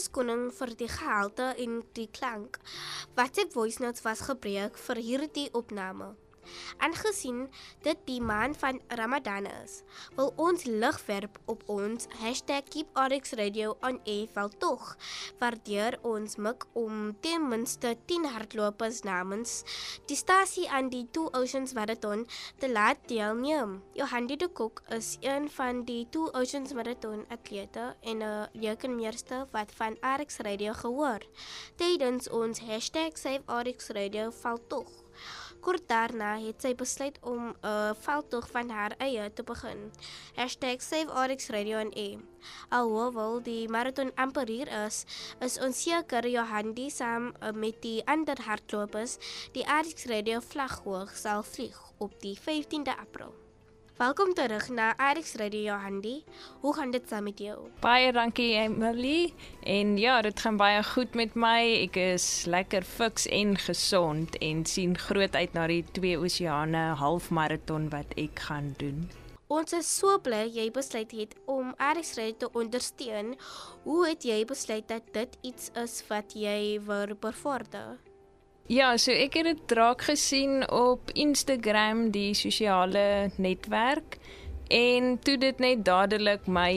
om verskoning vir die gehalte en die klank wat se voice notes was gebruik vir hierdie opname. Aangesien dit die maand van Ramadan is, wil ons lig werp op ons #keeprxradio.on tog waardeur ons mik om ten minste 10 hardlopers namens die stasie aan die Two Oceans Marathon te laat deelneem. Johandi de Kok is een van die Two Oceans Marathon atlete en 'n rekenmeester wat van RX Radio gehoor. Tydens ons #SaveRxRadio val tog Kort daarna het sy besluit om 'n uh, veldtog van haar eie te begin. #SaveRxRadio.e. Alhoewel die marathon amper hier is, is ons seker Johandi saam uh, met die ander hardlopers die RX Radio vlag hoog sal vlieg op die 15de April. Welkom terug na Alex Radio Handy. Hoe gaan dit saam met jou? Baie dankie Emily. En ja, dit gaan baie goed met my. Ek is lekker fiks en gesond en sien groot uit na die twee oseane halfmaraton wat ek gaan doen. Ons is so bly jy besluit het om Alex Radio te ondersteun. Hoe het jy besluit dat dit iets is wat jy wil bevorder? Ja, so ek het dit draak gesien op Instagram, die sosiale netwerk en toe dit net dadelik my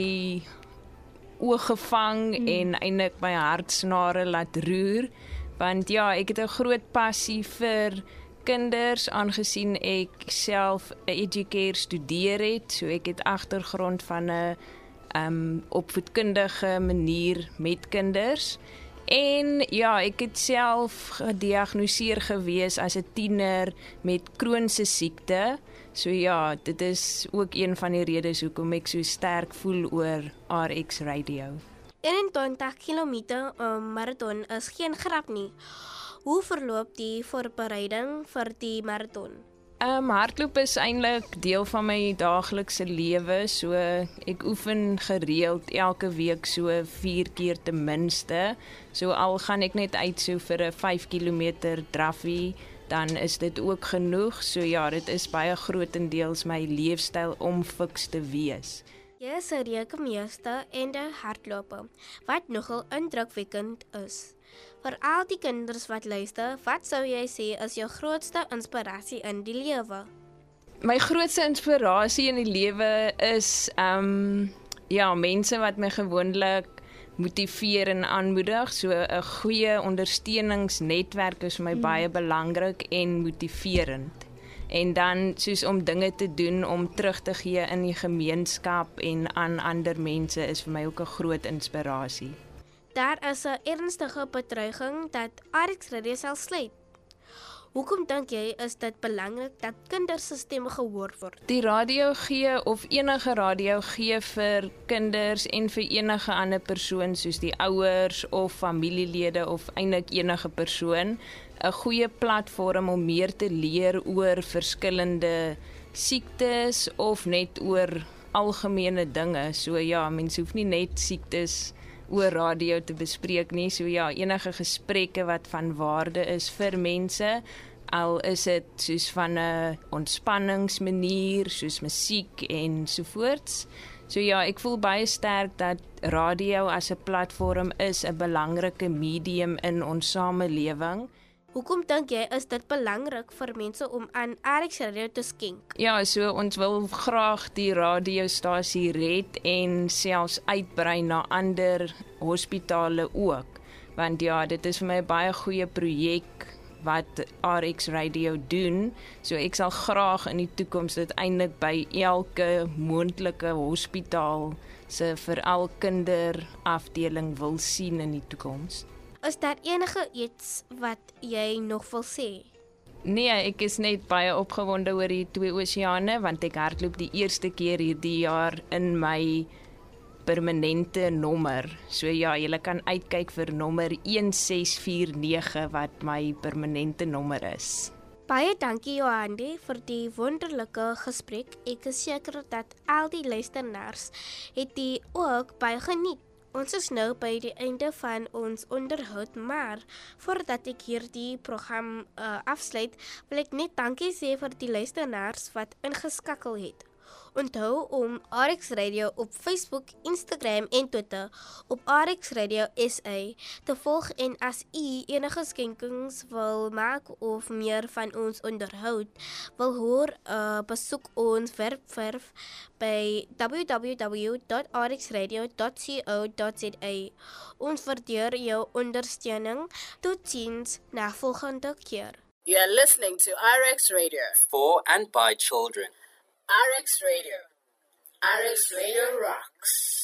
oog gevang hmm. en eintlik my hartsnare laat roer want ja, ek het 'n groot passie vir kinders aangesien ek self 'n educator studeer het, so ek het agtergrond van 'n um opvoedkundige manier met kinders. En ja, ek het self gediagnoseer gewees as 'n tiener met kroniese siekte. So ja, dit is ook een van die redes hoekom ek so sterk voel oor RX Radio. 21 km um, marathon is geen grap nie. Hoe verloop die voorbereiding vir die marathon? Ehm um, hardloop is eintlik deel van my daaglikse lewe, so ek oefen gereeld elke week so 4 keer ten minste. So al gaan ek net uit so vir 'n 5 km draffie, dan is dit ook genoeg. So ja, dit is baie grootendeels my leefstyl om fiks te wees. Jy is 'n rekenmeester en 'n hardloper, wat nogal indrukwekkend is. Vir al die kinders wat luister, wat sou jy sê is jou grootste inspirasie in die lewe? My grootste inspirasie in die lewe is um ja, mense wat my gewoonlik motiveer en aanmoedig. So 'n goeie ondersteuningsnetwerk is vir my hmm. baie belangrik en motiverend. En dan soos om dinge te doen om terug te gee in die gemeenskap en aan ander mense is vir my ook 'n groot inspirasie. Daar is 'n ernstige bedreiging dat Arix Radio sal sluit. Hoekom dink jy is dit belangrik dat kinders se stemme gehoor word? Die radio gee of enige radio gee vir kinders en vir enige ander persoon soos die ouers of familielede of eintlik enige persoon 'n goeie platform om meer te leer oor verskillende siektes of net oor algemene dinge. So ja, mense hoef nie net siektes oor radio te bespreek nie. So ja, enige gesprekke wat van waarde is vir mense al is dit soos van 'n ontspanningsmanier soos musiek en so voorts. So ja, ek voel baie sterk dat radio as 'n platform is 'n belangrike medium in ons samelewing. Hoekom dink jy is dit belangrik vir mense om aan RX Radio te skenk? Ja, so ons wil graag die radiostasie red en selfs uitbrei na ander hospitale ook. Want ja, dit is vir my 'n baie goeie projek wat RX Radio doen. So ek sal graag in die toekoms dit eintlik by elke moontlike hospitaal se veral kinderafdeling wil sien in die toekoms. Is daar enige iets wat jy nog wil sê? Nee, ek is net baie opgewonde oor die twee oseane want ek hardloop die eerste keer hierdie jaar in my permanente nommer. So ja, jy kan uitkyk vir nommer 1649 wat my permanente nommer is. Baie dankie Johandi vir die wonderlike gesprek. Ek is seker dat al die luisteraars het dit ook baie geniet. Ons is nou by die einde van ons onderhoud, maar voordat ek hierdie program uh, afsluit, wil ek net dankie sê vir die luisteraars wat ingeskakel het. Onthou om RX Radio op Facebook, Instagram en Twitter op RX Radio SA te volg en as u enige skenkings wil maak of meer van ons onderhoud, wil hoor, uh, besoek ons webwerf by www.rxradio.co.za. Ons waardeer jou ondersteuning. Totsiens na volgende keer. You are listening to RX Radio. For and by children. RX Radio. RX Radio rocks.